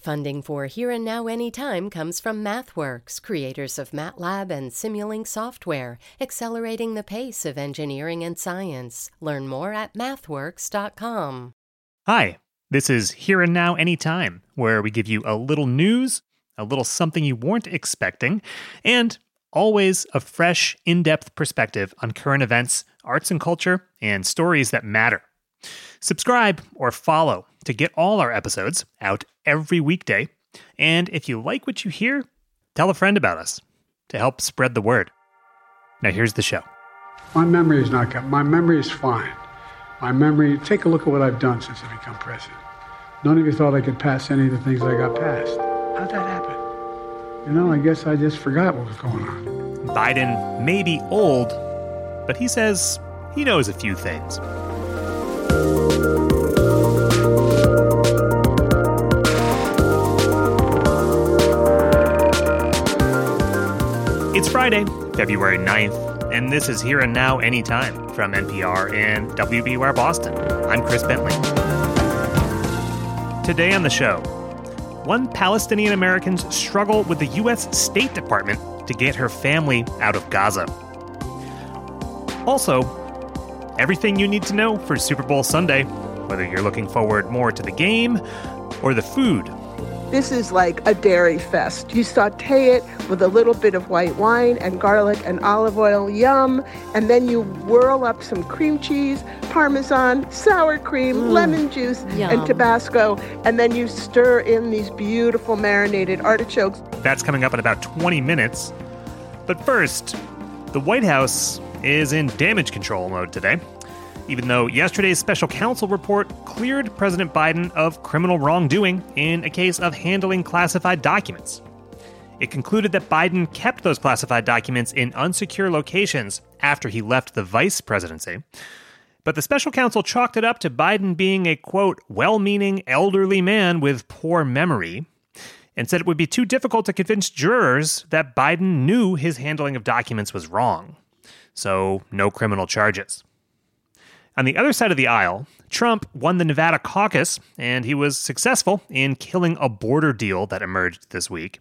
Funding for Here and Now Anytime comes from MathWorks, creators of MATLAB and Simulink software, accelerating the pace of engineering and science. Learn more at mathworks.com. Hi, this is Here and Now Anytime, where we give you a little news, a little something you weren't expecting, and always a fresh, in depth perspective on current events, arts and culture, and stories that matter. Subscribe or follow to get all our episodes out every weekday. And if you like what you hear, tell a friend about us to help spread the word. Now, here's the show. My memory is not good. My memory is fine. My memory, take a look at what I've done since I become president. None of you thought I could pass any of the things I got passed. How'd that happen? You know, I guess I just forgot what was going on. Biden may be old, but he says he knows a few things. It's Friday, February 9th, and this is Here and Now Anytime from NPR and WBUR Boston. I'm Chris Bentley. Today on the show, one Palestinian American's struggle with the U.S. State Department to get her family out of Gaza. Also, everything you need to know for Super Bowl Sunday, whether you're looking forward more to the game or the food this is like a dairy fest. You saute it with a little bit of white wine and garlic and olive oil, yum. And then you whirl up some cream cheese, parmesan, sour cream, mm. lemon juice, yum. and Tabasco. And then you stir in these beautiful marinated artichokes. That's coming up in about 20 minutes. But first, the White House is in damage control mode today even though yesterday's special counsel report cleared President Biden of criminal wrongdoing in a case of handling classified documents. It concluded that Biden kept those classified documents in unsecure locations after he left the vice presidency. But the special counsel chalked it up to Biden being a, quote, well meaning elderly man with poor memory, and said it would be too difficult to convince jurors that Biden knew his handling of documents was wrong. So, no criminal charges. On the other side of the aisle, Trump won the Nevada caucus, and he was successful in killing a border deal that emerged this week.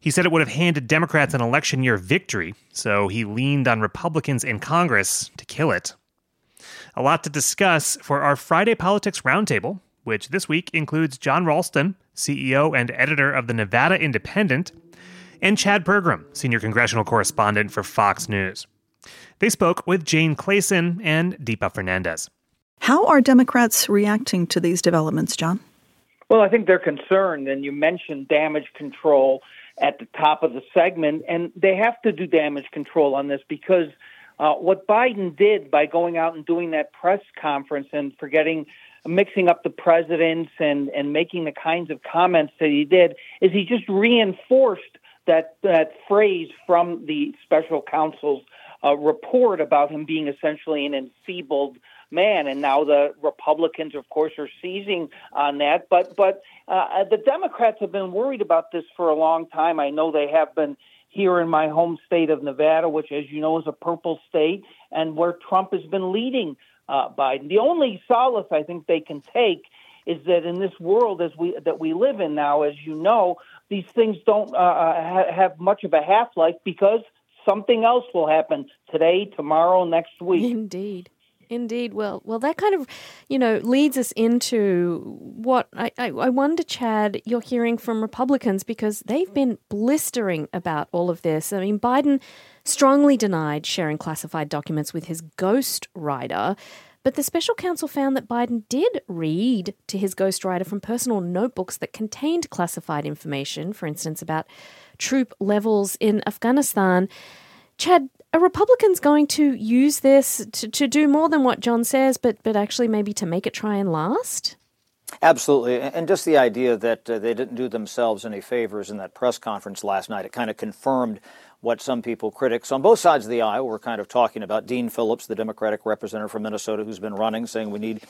He said it would have handed Democrats an election year victory, so he leaned on Republicans in Congress to kill it. A lot to discuss for our Friday Politics Roundtable, which this week includes Jon Ralston, CEO and editor of the Nevada Independent, and Chad Pergram, senior congressional correspondent for Fox News. They spoke with Jane Clayson and Deepa Fernandes. How are Democrats reacting to these developments, Jon? Well, I think they're concerned, and you mentioned damage control at the top of the segment, and they have to do damage control on this because uh, what Biden did by going out and doing that press conference and forgetting mixing up the presidents and and making the kinds of comments that he did is he just reinforced that that phrase from the special counsel's uh, report about him being essentially an enfeebled man, and now the Republicans, of course, are seizing on that. But but uh, the Democrats have been worried about this for a long time. I know they have been here in my home state of Nevada, which, as you know, is a purple state, and where Trump has been leading uh, Biden. The only solace I think they can take is that in this world as we that we live in now, as you know, these things don't uh, uh ha- have much of a half life because something else will happen today, tomorrow, next week. Indeed. Indeed. Well, well, that kind of, you know, leads us into what I, I, I, wonder, Chad, you're hearing from Republicans because they've been blistering about all of this. I mean, Biden strongly denied sharing classified documents with his ghost writer, but the special counsel found that Biden did read to his ghostwriter from personal notebooks that contained classified information, for instance, about troop levels in Afghanistan. Chad, are Republicans going to use this to, to do more than what Jon says, but, but actually maybe to make it try and last? Absolutely. And just the idea that uh, they didn't do themselves any favors in that press conference last night, it kind of confirmed what some people, critics on both sides of the aisle, were kind of talking about. Dean Phillips, the Democratic representative from Minnesota, who's been running, saying we need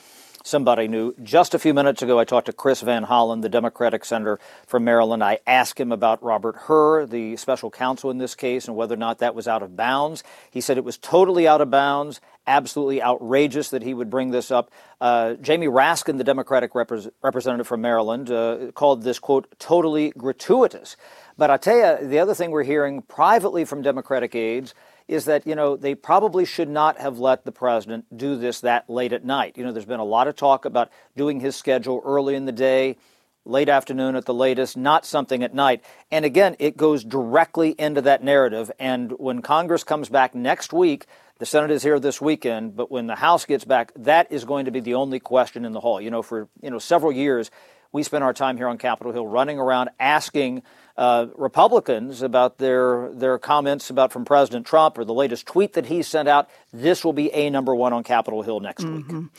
somebody new. Just a few minutes ago, I talked to Chris Van Hollen, the Democratic senator from Maryland. I asked him about Robert Hur, the special counsel in this case, and whether or not that was out of bounds. He said it was totally out of bounds, absolutely outrageous that he would bring this up. Uh, Jamie Raskin, the Democratic repre- representative from Maryland, uh, called this, quote, totally gratuitous. But I tell you, the other thing we're hearing privately from Democratic aides is that, you know, they probably should not have let the president do this that late at night. You know, there's been a lot of talk about doing his schedule early in the day, late afternoon at the latest, not something at night. And again, it goes directly into that narrative. And when Congress comes back next week, the Senate is here this weekend, but when the House gets back, that is going to be the only question in the hall. You know, for you know several years, we spent our time here on Capitol Hill running around asking uh, Republicans about their their comments about from President Trump or the latest tweet that he sent out. This will be a number one on Capitol Hill next mm-hmm. week.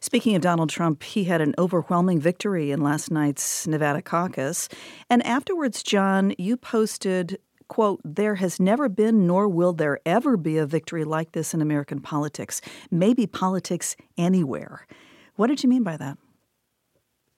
Speaking of Donald Trump, he had an overwhelming victory in last night's Nevada caucus. And afterwards, Jon, you posted quote, there has never been nor will there ever be a victory like this in American politics, maybe politics anywhere. What did you mean by that?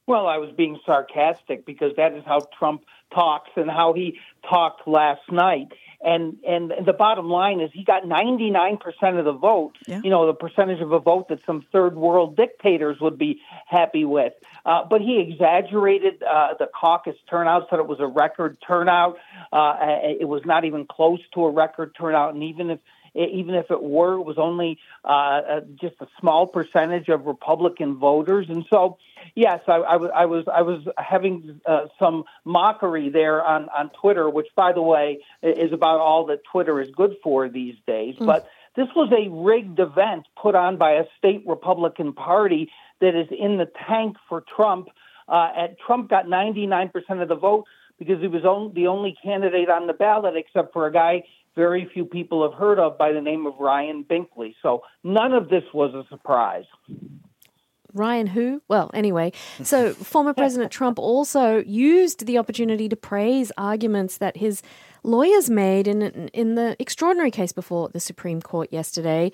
Well, I was being sarcastic because that is how Trump talks and how he talked last night. And and the bottom line is he got 99% of the vote. Yeah. You know, the percentage of a vote that some third world dictators would be happy with. Uh, but he exaggerated uh, the caucus turnout, said it was a record turnout. Uh, it was not even close to a record turnout. And even if even if it were, it was only uh, uh, just a small percentage of Republican voters. And so, yes, I, I, was, I was I was having uh, some mockery there on on Twitter, which, by the way, is about all that Twitter is good for these days. Mm. But this was a rigged event put on by a state Republican Party that is in the tank for Trump. Uh, and Trump got 99% of the vote because he was on, the only candidate on the ballot, except for a guy very few people have heard of by the name of Ryan Binkley. So none of this was a surprise. Ryan who? Well, anyway, so former President Trump also used the opportunity to praise arguments that his lawyers made in in the extraordinary case before the Supreme Court yesterday.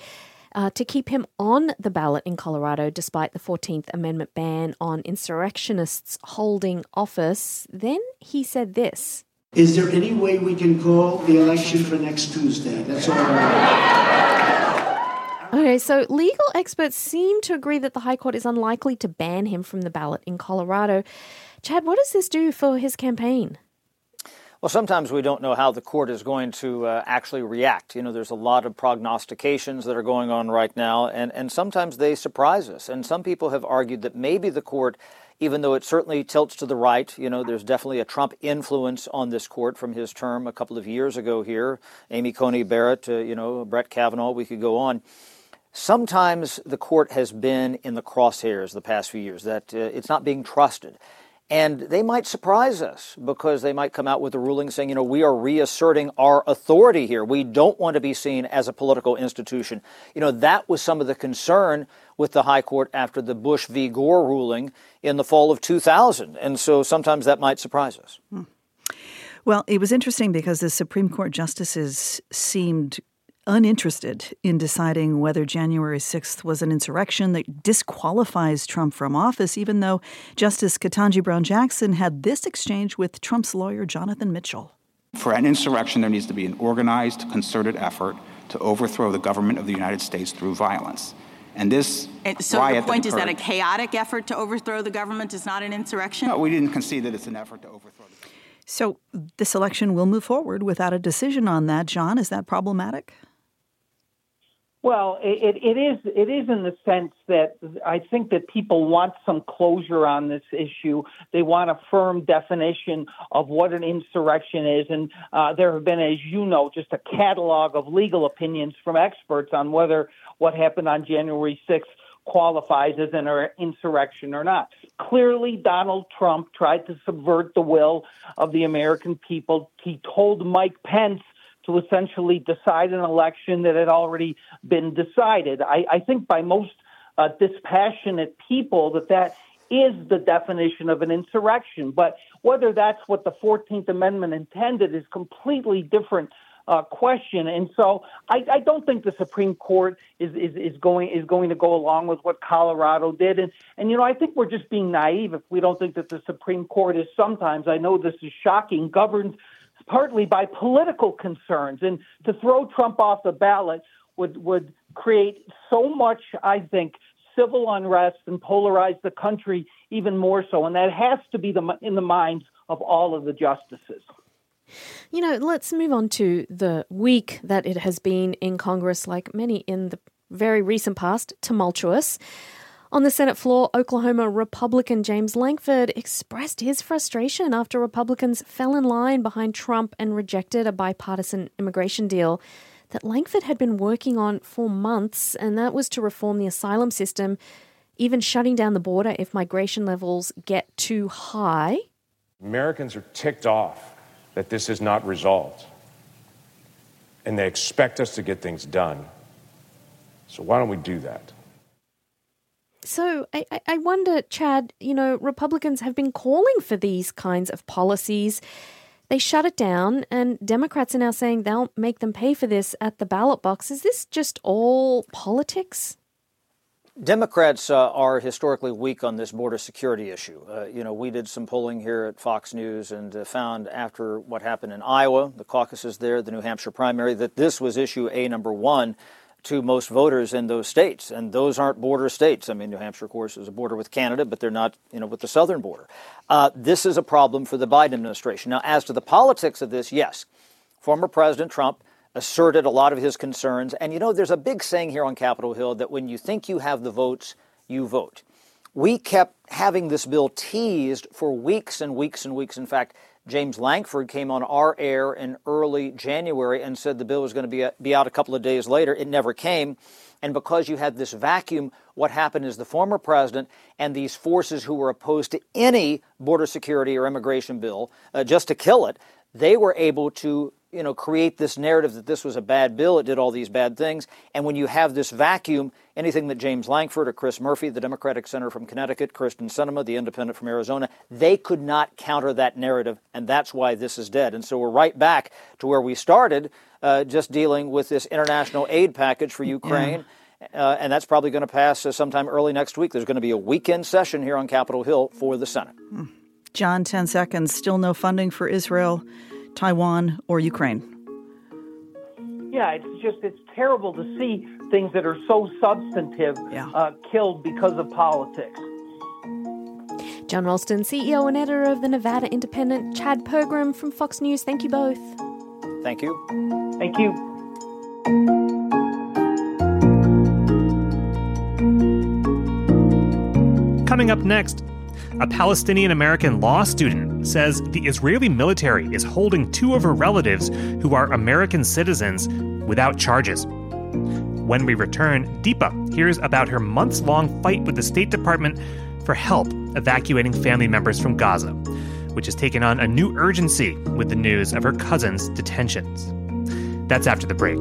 Uh, to keep him on the ballot in Colorado despite the 14th Amendment ban on insurrectionists holding office. Then he said this is there any way we can call the election for next Tuesday? That's all Okay, so legal experts seem to agree that the High Court is unlikely to ban him from the ballot in Colorado. Chad, what does this do for his campaign? Well, sometimes we don't know how the court is going to uh, actually react. You know, there's a lot of prognostications that are going on right now, and, and sometimes they surprise us. And some people have argued that maybe the court even though it certainly tilts to the right. You know, there's definitely a Trump influence on this court from his term a couple of years ago here. Amy Coney Barrett, uh, you know, Brett Kavanaugh, we could go on. Sometimes the court has been in the crosshairs the past few years, that uh, it's not being trusted. And they might surprise us because they might come out with a ruling saying, you know, we are reasserting our authority here. We don't want to be seen as a political institution. You know, that was some of the concern with the High Court after the Bush v. Gore ruling in the fall of 2000. And so sometimes that might surprise us. Hmm. Well, it was interesting because the Supreme Court justices seemed uninterested in deciding whether January 6th was an insurrection that disqualifies Trump from office, even though Justice Ketanji Brown Jackson had this exchange with Trump's lawyer, Jonathan Mitchell. For an insurrection, there needs to be an organized, concerted effort to overthrow the government of the United States through violence. And this and so riot your point that is that a chaotic effort to overthrow the government is not an insurrection? No, we didn't concede that it's an effort to overthrow the government. So this election will move forward without a decision on that. Jon, is that problematic? Well, it, it is. It is in the sense that I think that people want some closure on this issue. They want a firm definition of what an insurrection is, and uh, there have been, as you know, just a catalog of legal opinions from experts on whether what happened on January 6th qualifies as an insurrection or not. Clearly, Donald Trump tried to subvert the will of the American people. He told Mike Pence to essentially decide an election that had already been decided. I, I think by most uh, dispassionate people that that is the definition of an insurrection. But whether that's what the 14th Amendment intended is completely different uh, question. And so I, I, don't think the Supreme Court is, is, is, going is going to go along with what Colorado did. And and you know I think we're just being naive if we don't think that the Supreme Court is sometimes I know this is shocking governed partly by political concerns. And to throw Trump off the ballot would would create so much, I think, civil unrest and polarize the country even more so. And that has to be the, in the minds of all of the justices. You know, let's move on to the week that it has been in Congress, like many in the very recent past, tumultuous. On the Senate floor, Oklahoma Republican James Lankford expressed his frustration after Republicans fell in line behind Trump and rejected a bipartisan immigration deal that Lankford had been working on for months, and that was to reform the asylum system, even shutting down the border if migration levels get too high. Americans are ticked off that this is not resolved, and they expect us to get things done. So, why don't we do that? So I, I wonder, Chad, you know, Republicans have been calling for these kinds of policies. They shut it down, and Democrats are now saying they'll make them pay for this at the ballot box. Is this just all politics? Democrats uh, are historically weak on this border security issue. Uh, you know, we did some polling here at Fox News and uh, found after what happened in Iowa, the caucuses there, the New Hampshire primary, that this was issue A number one to most voters in those states, and those aren't border states. I mean, New Hampshire, of course, is a border with Canada, but they're not, you know, with the southern border. Uh, this is a problem for the Biden administration. Now, as to the politics of this, yes, former President Trump asserted a lot of his concerns, and you know, there's a big saying here on Capitol Hill that when you think you have the votes, you vote. We kept having this bill teased for weeks and weeks and weeks. In fact, James Lankford came on our air in early January and said the bill was going to be, be out a couple of days later. It never came. And because you had this vacuum, what happened is the former president and these forces who were opposed to any border security or immigration bill, uh, just to kill it, they were able to you know, create this narrative that this was a bad bill, it did all these bad things. And when you have this vacuum, anything that James Lankford or Chris Murphy, the Democratic Senator from Connecticut, Kyrsten Sinema, the Independent from Arizona, they could not counter that narrative, and that's why this is dead. And so we're right back to where we started, uh, just dealing with this international aid package for Ukraine. Yeah. Uh, and that's probably going to pass uh, sometime early next week. There's going to be a weekend session here on Capitol Hill for the Senate. Jon, 10 seconds. Still no funding for Israel. Taiwan, or Ukraine? Yeah, it's just it's terrible to see things that are so substantive yeah. uh, killed because of politics. Jon Ralston, CEO and editor of the Nevada Independent, Chad Pergram from Fox News. Thank you both. Thank you. Thank you. Coming up next, a Palestinian American law student says the Israeli military is holding two of her relatives who are American citizens without charges. When we return, Deepa hears about her months long fight with the State Department for help evacuating family members from Gaza, which has taken on a new urgency with the news of her cousin's detentions. That's after the break.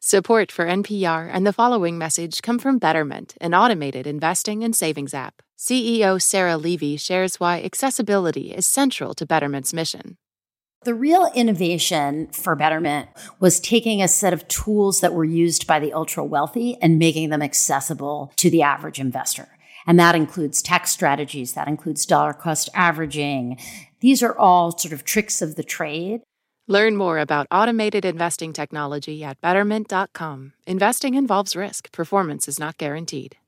Support for NPR and the following message come from Betterment, an automated investing and savings app. CEO Sarah Levy shares why accessibility is central to Betterment's mission. The real innovation for Betterment was taking a set of tools that were used by the ultra wealthy and making them accessible to the average investor. And that includes tax strategies, that includes dollar cost averaging. These are all sort of tricks of the trade Learn more about automated investing technology at betterment.com. Investing involves risk, performance is not guaranteed.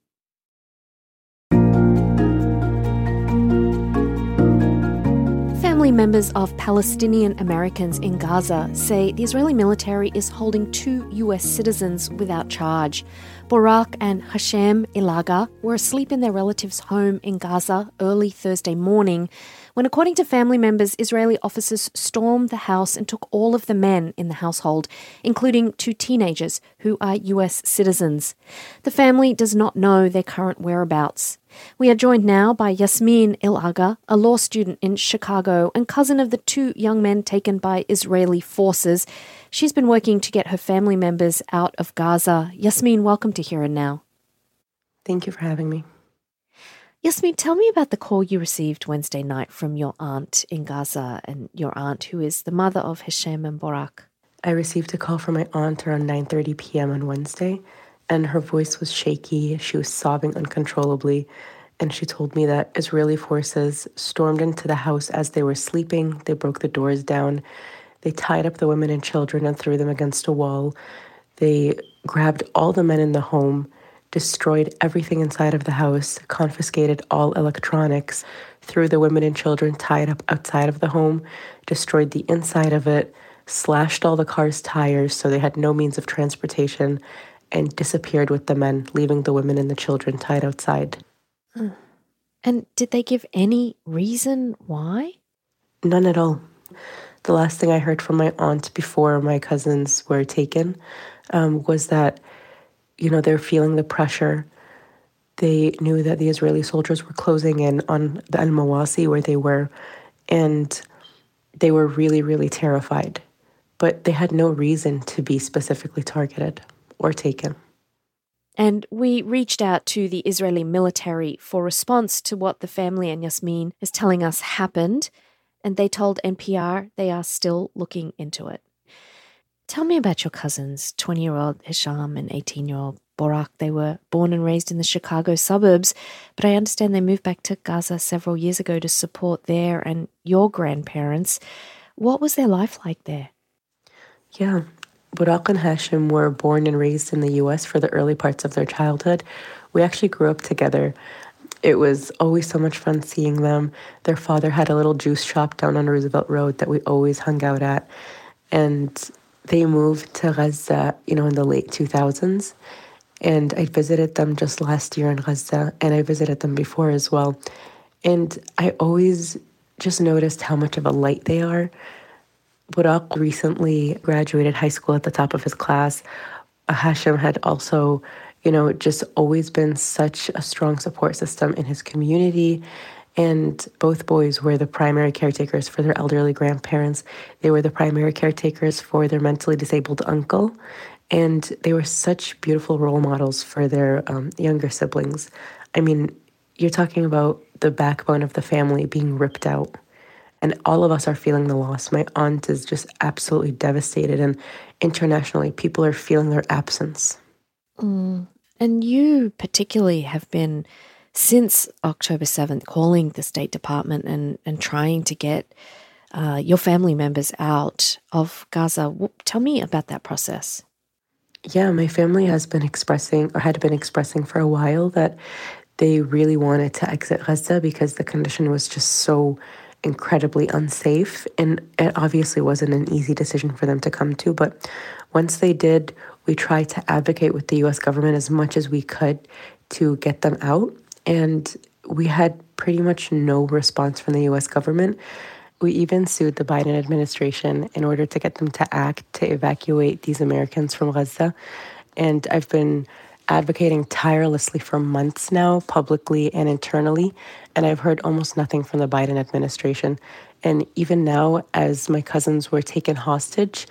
Family members of Palestinian Americans in Gaza say the Israeli military is holding two U.S. citizens without charge. Burak and Hashem Ilaga were asleep in their relative's home in Gaza early Thursday morning when, according to family members, Israeli officers stormed the house and took all of the men in the household, including two teenagers who are US citizens. The family does not know their current whereabouts. We are joined now by Yasmin Ilaga, a law student in Chicago and cousin of the two young men taken by Israeli forces. She's been working to get her family members out of Gaza. Yasmin, welcome to Here and Now. Thank you for having me. Yasmin, tell me about the call you received Wednesday night from your aunt in Gaza and your aunt who is the mother of Hashem and Borak. I received a call from my aunt around 9:30 p.m. on Wednesday, and her voice was shaky. She was sobbing uncontrollably, and she told me that Israeli forces stormed into the house as they were sleeping. They broke the doors down they tied up the women and children and threw them against a wall. They grabbed all the men in the home, destroyed everything inside of the house, confiscated all electronics, threw the women and children tied up outside of the home, destroyed the inside of it, slashed all the car's tires so they had no means of transportation, and disappeared with the men, leaving the women and the children tied outside. And did they give any reason why? None at all the last thing I heard from my aunt before my cousins were taken um, was that, you know, they're feeling the pressure. They knew that the Israeli soldiers were closing in on the Al Mawasi where they were, and they were really, really terrified. But they had no reason to be specifically targeted or taken. And we reached out to the Israeli military for response to what the family and Yasmin is telling us happened and they told NPR they are still looking into it. Tell me about your cousins, 20 year old Hisham and 18 year old Borak. They were born and raised in the Chicago suburbs, but I understand they moved back to Gaza several years ago to support their and your grandparents. What was their life like there? Yeah, Borak and Hashim were born and raised in the US for the early parts of their childhood. We actually grew up together. It was always so much fun seeing them. Their father had a little juice shop down on Roosevelt Road that we always hung out at. And they moved to Gaza, you know, in the late 2000s. And I visited them just last year in Gaza, and I visited them before as well. And I always just noticed how much of a light they are. Burak recently graduated high school at the top of his class. Hashem had also you know, just always been such a strong support system in his community. And both boys were the primary caretakers for their elderly grandparents. They were the primary caretakers for their mentally disabled uncle. And they were such beautiful role models for their um, younger siblings. I mean, you're talking about the backbone of the family being ripped out. And all of us are feeling the loss. My aunt is just absolutely devastated. And internationally, people are feeling their absence. Mm. And you particularly have been since October 7th calling the State Department and, and trying to get uh, your family members out of Gaza. Tell me about that process. Yeah, my family has been expressing, or had been expressing for a while, that they really wanted to exit Gaza because the condition was just so incredibly unsafe. And it obviously wasn't an easy decision for them to come to. But once they did, we tried to advocate with the US government as much as we could to get them out. And we had pretty much no response from the US government. We even sued the Biden administration in order to get them to act to evacuate these Americans from Gaza. And I've been advocating tirelessly for months now, publicly and internally, and I've heard almost nothing from the Biden administration. And even now, as my cousins were taken hostage,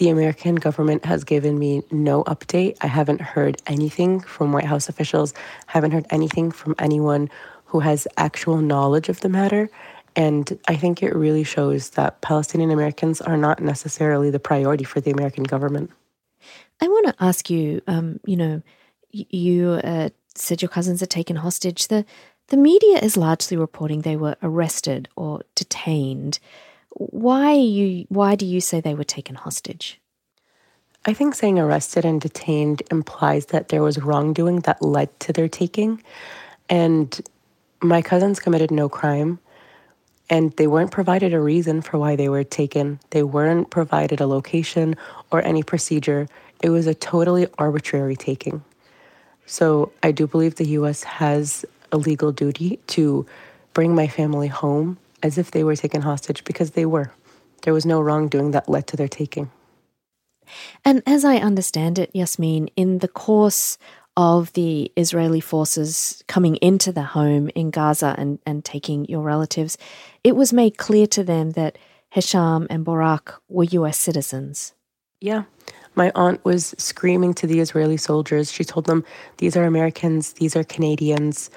the American government has given me no update. I haven't heard anything from White House officials, I haven't heard anything from anyone who has actual knowledge of the matter. And I think it really shows that Palestinian Americans are not necessarily the priority for the American government. I want to ask you, um, you know, you uh, said your cousins are taken hostage. The the media is largely reporting they were arrested or detained. Why you why do you say they were taken hostage? I think saying arrested and detained implies that there was wrongdoing that led to their taking. And my cousins committed no crime and they weren't provided a reason for why they were taken. They weren't provided a location or any procedure. It was a totally arbitrary taking. So I do believe the U.S. has a legal duty to bring my family home as if they were taken hostage because they were. There was no wrongdoing that led to their taking. And as I understand it, Yasmin, in the course of the Israeli forces coming into the home in Gaza and, and taking your relatives, it was made clear to them that Hisham and Barak were US citizens. Yeah. My aunt was screaming to the Israeli soldiers. She told them, These are Americans, these are Canadians.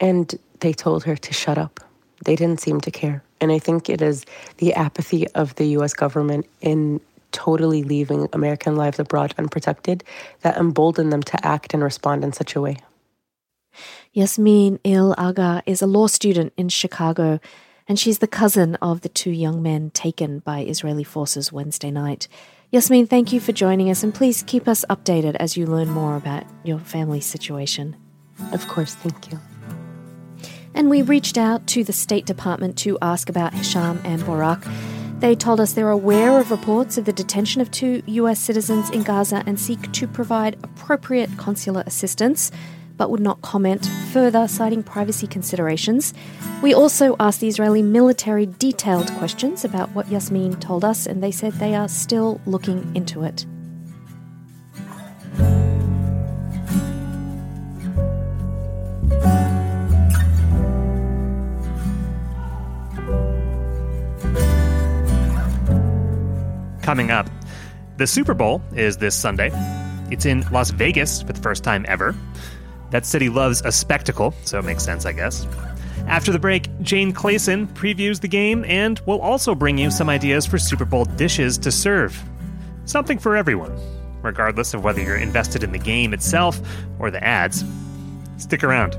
And they told her to shut up. They didn't seem to care. And I think it is the apathy of the US government in totally leaving American lives abroad unprotected that emboldened them to act and respond in such a way. Yasmin Ilaga is a law student in Chicago, and she's the cousin of the two young men taken by Israeli forces Wednesday night. Yasmin, thank you for joining us, and please keep us updated as you learn more about your family's situation. Of course, thank you. And we reached out to the State Department to ask about Hisham and Barak. They told us they're aware of reports of the detention of two US citizens in Gaza and seek to provide appropriate consular assistance, but would not comment further, citing privacy considerations. We also asked the Israeli military detailed questions about what Yasmin told us, and they said they are still looking into it. Coming up, the Super Bowl is this Sunday. It's in Las Vegas for the first time ever. That city loves a spectacle, so it makes sense, I guess. After the break, Jane Clayson previews the game and will also bring you some ideas for Super Bowl dishes to serve. Something for everyone, regardless of whether you're invested in the game itself or the ads. Stick around.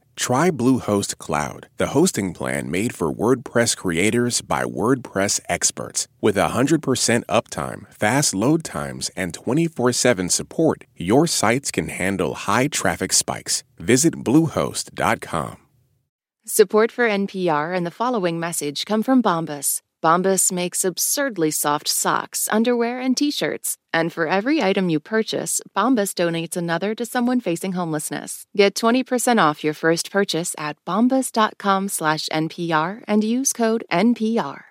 Try Bluehost Cloud, the hosting plan made for WordPress creators by WordPress experts. With 100% uptime, fast load times, and 24 7 support, your sites can handle high traffic spikes. Visit Bluehost.com. Support for NPR and the following message come from Bombas. Bombas makes absurdly soft socks, underwear, and t-shirts. And for every item you purchase, Bombas donates another to someone facing homelessness. Get 20% off your first purchase at bombas.com slash NPR and use code NPR.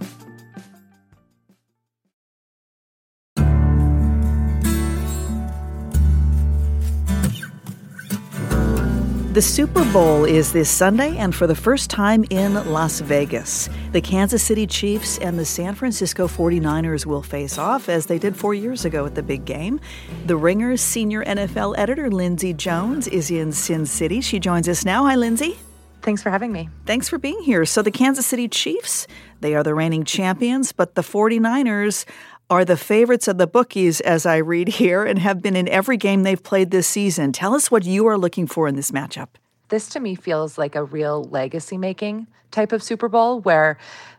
The Super Bowl is this Sunday, and for the first time in Las Vegas. The Kansas City Chiefs and the San Francisco 49ers will face off, as they did four years ago at the big game. The Ringer's senior NFL editor, Lindsay Jones, is in Sin City. She joins us now. Hi, Lindsay. Thanks for having me. Thanks for being here. So, the Kansas City Chiefs, they are the reigning champions, but the 49ers are the favorites of the bookies, as I read here, and have been in every game they've played this season. Tell us what you are looking for in this matchup. This to me feels like a real legacy making type of Super Bowl where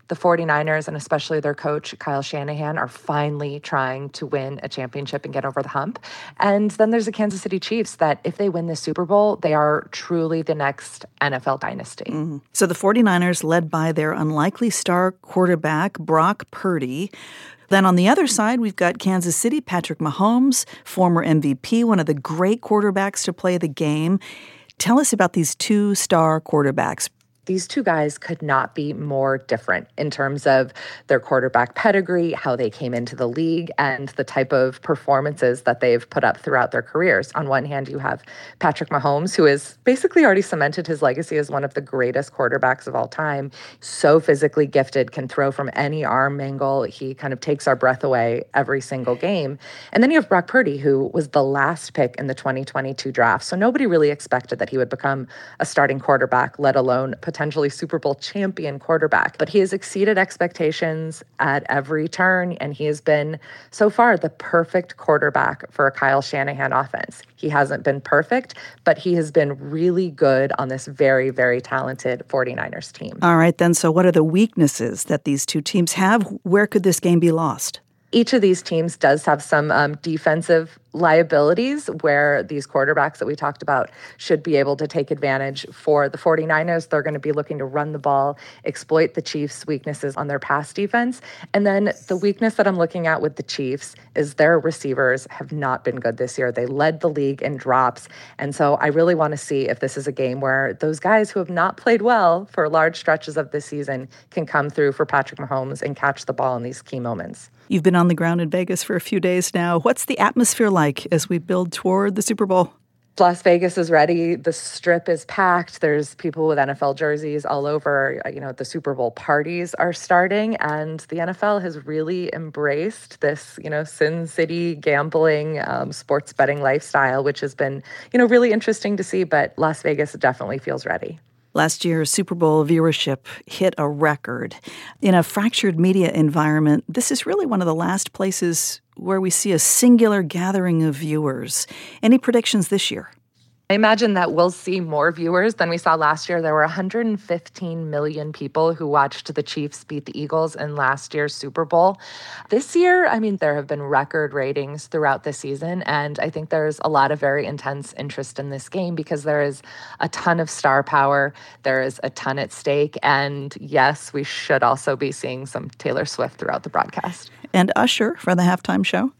the 49ers and especially their coach, Kyle Shanahan, are finally trying to win a championship and get over the hump. And then there's the Kansas City Chiefs that if they win the Super Bowl, they are truly the next NFL dynasty. Mm-hmm. So the 49ers, led by their unlikely star quarterback, Brock Purdy, then on the other side, we've got Kansas City, Patrick Mahomes, former MVP, one of the great quarterbacks to play the game. Tell us about these two star quarterbacks. These two guys could not be more different in terms of their quarterback pedigree, how they came into the league, and the type of performances that they've put up throughout their careers. On one hand, you have Patrick Mahomes, who has basically already cemented his legacy as one of the greatest quarterbacks of all time. So physically gifted, can throw from any arm angle. He kind of takes our breath away every single game. And then you have Brock Purdy, who was the last pick in the 2022 draft. So nobody really expected that he would become a starting quarterback, let alone potentially Super Bowl champion quarterback. But he has exceeded expectations at every turn, and he has been so far the perfect quarterback for a Kyle Shanahan offense. He hasn't been perfect, but he has been really good on this very, very talented 49ers team. All right, then. So, what are the weaknesses that these two teams have? Where could this game be lost? each of these teams does have some um, defensive liabilities where these quarterbacks that we talked about should be able to take advantage for the 49ers. They're going to be looking to run the ball, exploit the Chiefs' weaknesses on their pass defense. And then the weakness that I'm looking at with the Chiefs is their receivers have not been good this year. They led the league in drops. And so I really want to see if this is a game where those guys who have not played well for large stretches of the season can come through for Patrick Mahomes and catch the ball in these key moments. You've been on the ground in Vegas for a few days now. What's the atmosphere like as we build toward the Super Bowl? Las Vegas is ready. The strip is packed. There's people with NFL jerseys all over. You know, the Super Bowl parties are starting, and the NFL has really embraced this, you know, Sin City gambling, um, sports betting lifestyle, which has been, you know, really interesting to see. But Las Vegas definitely feels ready. Last year, Super Bowl viewership hit a record. In a fractured media environment, this is really one of the last places where we see a singular gathering of viewers. Any predictions this year? I imagine that we'll see more viewers than we saw last year. There were 115 million people who watched the Chiefs beat the Eagles in last year's Super Bowl. This year, I mean, there have been record ratings throughout the season, and I think there's a lot of very intense interest in this game because there is a ton of star power, there is a ton at stake, and yes, we should also be seeing some Taylor Swift throughout the broadcast. And Usher for the halftime show?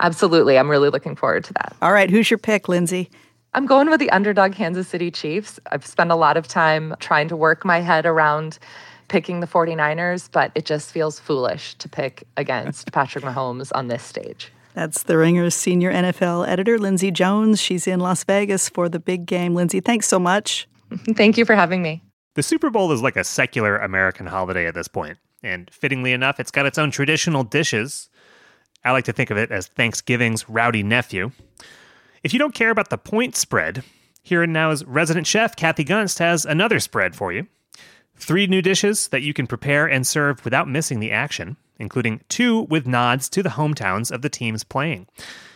Absolutely. I'm really looking forward to that. All right, who's your pick, Lindsay? I'm going with the underdog Kansas City Chiefs. I've spent a lot of time trying to work my head around picking the 49ers, but it just feels foolish to pick against Patrick Mahomes on this stage. That's the Ringer's senior NFL editor, Lindsay Jones. She's in Las Vegas for the big game. Lindsay, thanks so much. Thank you for having me. The Super Bowl is like a secular American holiday at this point, and fittingly enough, it's got its own traditional dishes. I like to think of it as Thanksgiving's rowdy nephew. If you don't care about the point spread, here and now's resident chef Kathy Gunst has another spread for you. Three new dishes that you can prepare and serve without missing the action, including two with nods to the hometowns of the teams playing.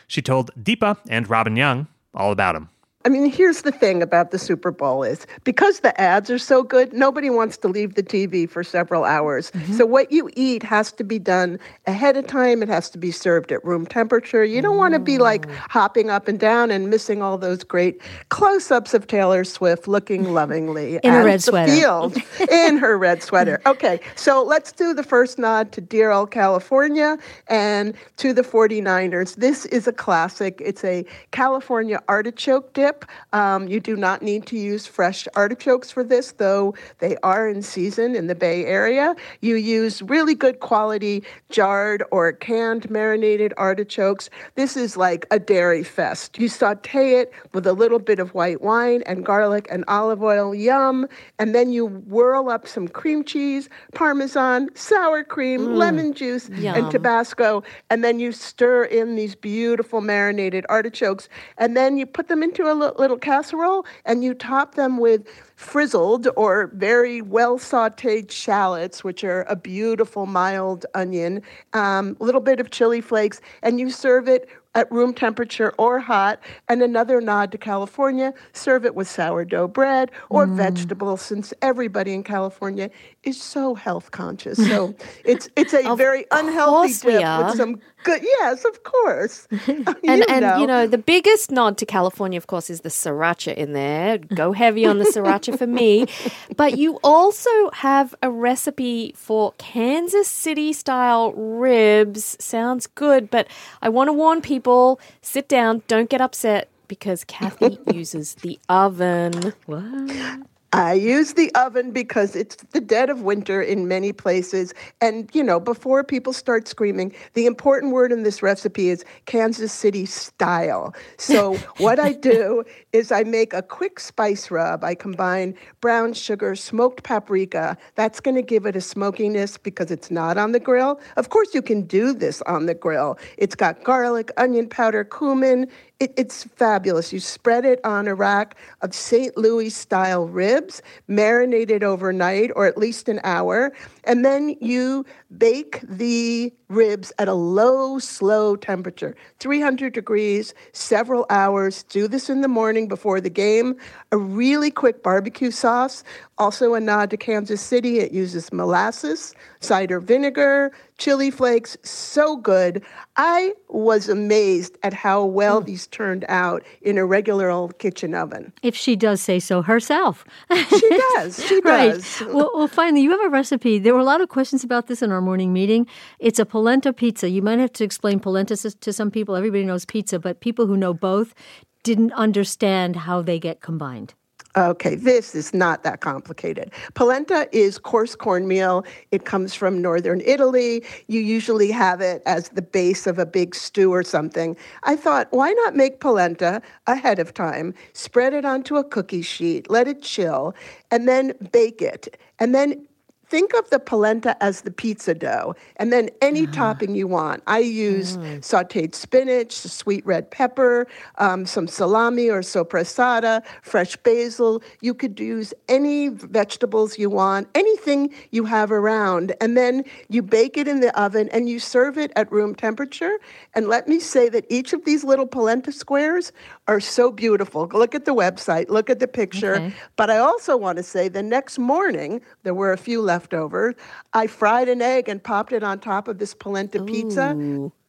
She told Deepa and Robin Young all about them. I mean, here's the thing about the Super Bowl is because the ads are so good, nobody wants to leave the TV for several hours. Mm-hmm. So what you eat has to be done ahead of time. It has to be served at room temperature. You don't want to be like hopping up and down and missing all those great close-ups of Taylor Swift looking lovingly in a red sweater field in her red sweater. Okay, so let's do the first nod to dear old California and to the 49ers. This is a classic. It's a California artichoke dip Um, you do not need to use fresh artichokes for this, though they are in season in the Bay Area. You use really good quality jarred or canned marinated artichokes. This is like a dairy fest. You saute it with a little bit of white wine and garlic and olive oil, yum. And then you whirl up some cream cheese, parmesan, sour cream, mm. lemon juice, yum. and Tabasco. And then you stir in these beautiful marinated artichokes. And then you put them into a little casserole and you top them with frizzled or very well sauteed shallots, which are a beautiful mild onion, a um, little bit of chili flakes, and you serve it at room temperature or hot. And another nod to California, serve it with sourdough bread or mm. vegetables, since everybody in California is so health conscious. So it's it's a very unhealthy dip with some good. Yes, of course. and and know. you know the biggest nod to California, of course, is the sriracha in there. Go heavy on the sriracha for me. But you also have a recipe for Kansas City style ribs. Sounds good, but I want to warn people: sit down, don't get upset because Kathy uses the oven. What? I use the oven because it's the dead of winter in many places. And, you know, before people start screaming, the important word in this recipe is Kansas City style. So, what I do is I make a quick spice rub. I combine brown sugar, smoked paprika. That's going to give it a smokiness because it's not on the grill. Of course, you can do this on the grill. It's got garlic, onion powder, cumin. It, it's fabulous. You spread it on a rack of St. Louis style ribs, marinated overnight or at least an hour, and then you bake the ribs at a low, slow temperature, 300 degrees, several hours. Do this in the morning before the game. A really quick barbecue sauce, also a nod to Kansas City. It uses molasses, cider vinegar, chili flakes. So good. I was amazed at how well Mm. these turned out in a regular old kitchen oven. If she does say so herself. She does. She right. does. Well, well, finally, you have a recipe. There were a lot of questions about this in our morning meeting. It's a polenta pizza. You might have to explain polenta to some people. Everybody knows pizza, but people who know both didn't understand how they get combined. Okay, this is not that complicated. Polenta is coarse cornmeal. It comes from northern Italy. You usually have it as the base of a big stew or something. I thought, why not make polenta ahead of time, spread it onto a cookie sheet, let it chill, and then bake it. And then think of the polenta as the pizza dough and then any topping you want. I use sauteed spinach sweet red pepper um, some salami or soppressata fresh basil. You could use any vegetables you want anything you have around and then you bake it in the oven and you serve it at room temperature. And let me say that each of these little polenta squares are so beautiful look at the website look at the picture Okay. but I also want to say the next morning, there were a few left over. I fried an egg and popped it on top of this polenta pizza.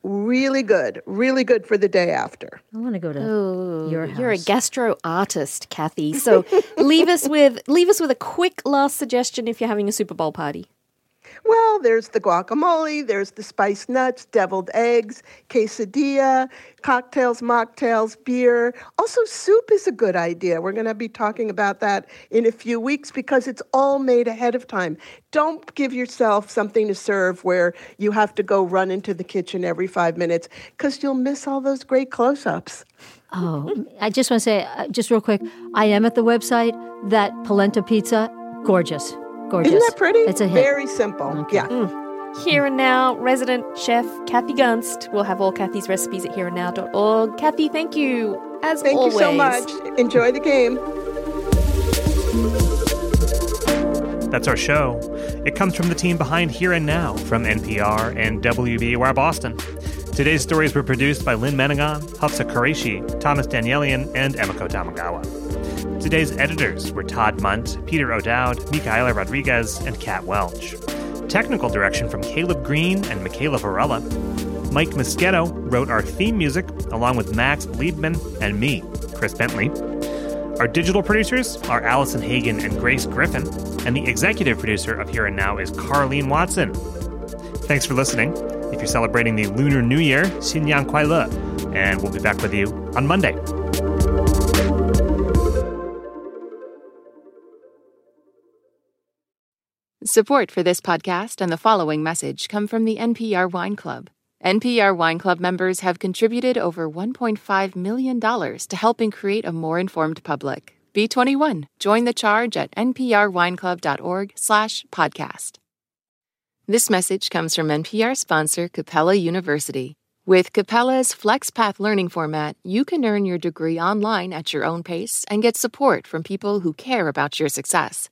Really good. Really good for the day after. I want to go to Ooh, your You're a house. gastro artist, Kathy. So leave us with leave us with a quick last suggestion if you're having a Super Bowl party. Well, there's the guacamole, there's the spiced nuts, deviled eggs, quesadilla, cocktails, mocktails, beer. Also, soup is a good idea. We're going to be talking about that in a few weeks because it's all made ahead of time. Don't give yourself something to serve where you have to go run into the kitchen every five minutes because you'll miss all those great close ups. Oh, I just want to say, uh, just real quick, I am at the website. That polenta pizza, gorgeous. Gorgeous. Isn't that pretty? It's a hit. Very simple. Yeah. Mm. Here and Now resident chef Kathy Gunst. We'll have all Kathy's recipes at hereandnow.org. Kathy, thank you as Thank always. you so much. Enjoy the game. That's our show. It comes from the team behind Here and Now from NPR and WBUR Boston. Today's stories were produced by Lynn Menegon, Hafsa Quraishi, Thomas Danielian, and Emiko Tamagawa. Today's editors were Todd Mundt, Peter O'Dowd, Micaela Rodriguez, and Kat Welch. Technical direction from Caleb Green and Michaela Varela. Mike Moschetto wrote our theme music along with Max Liebman and me, Chris Bentley. Our digital producers are Allison Hagen and Grace Griffin, and the executive producer of Here and Now is Carlene Watson. Thanks for listening. If you're celebrating the Lunar New Year, Xin Yang Kuai Le, and we'll be back with you on Monday. Support for this podcast and the following message come from the NPR Wine Club. NPR Wine Club members have contributed over $1.5 million to helping create a more informed public. B21. Join the charge at nprwineclub.org slash podcast. This message comes from NPR sponsor Capella University. With Capella's FlexPath learning format, you can earn your degree online at your own pace and get support from people who care about your success.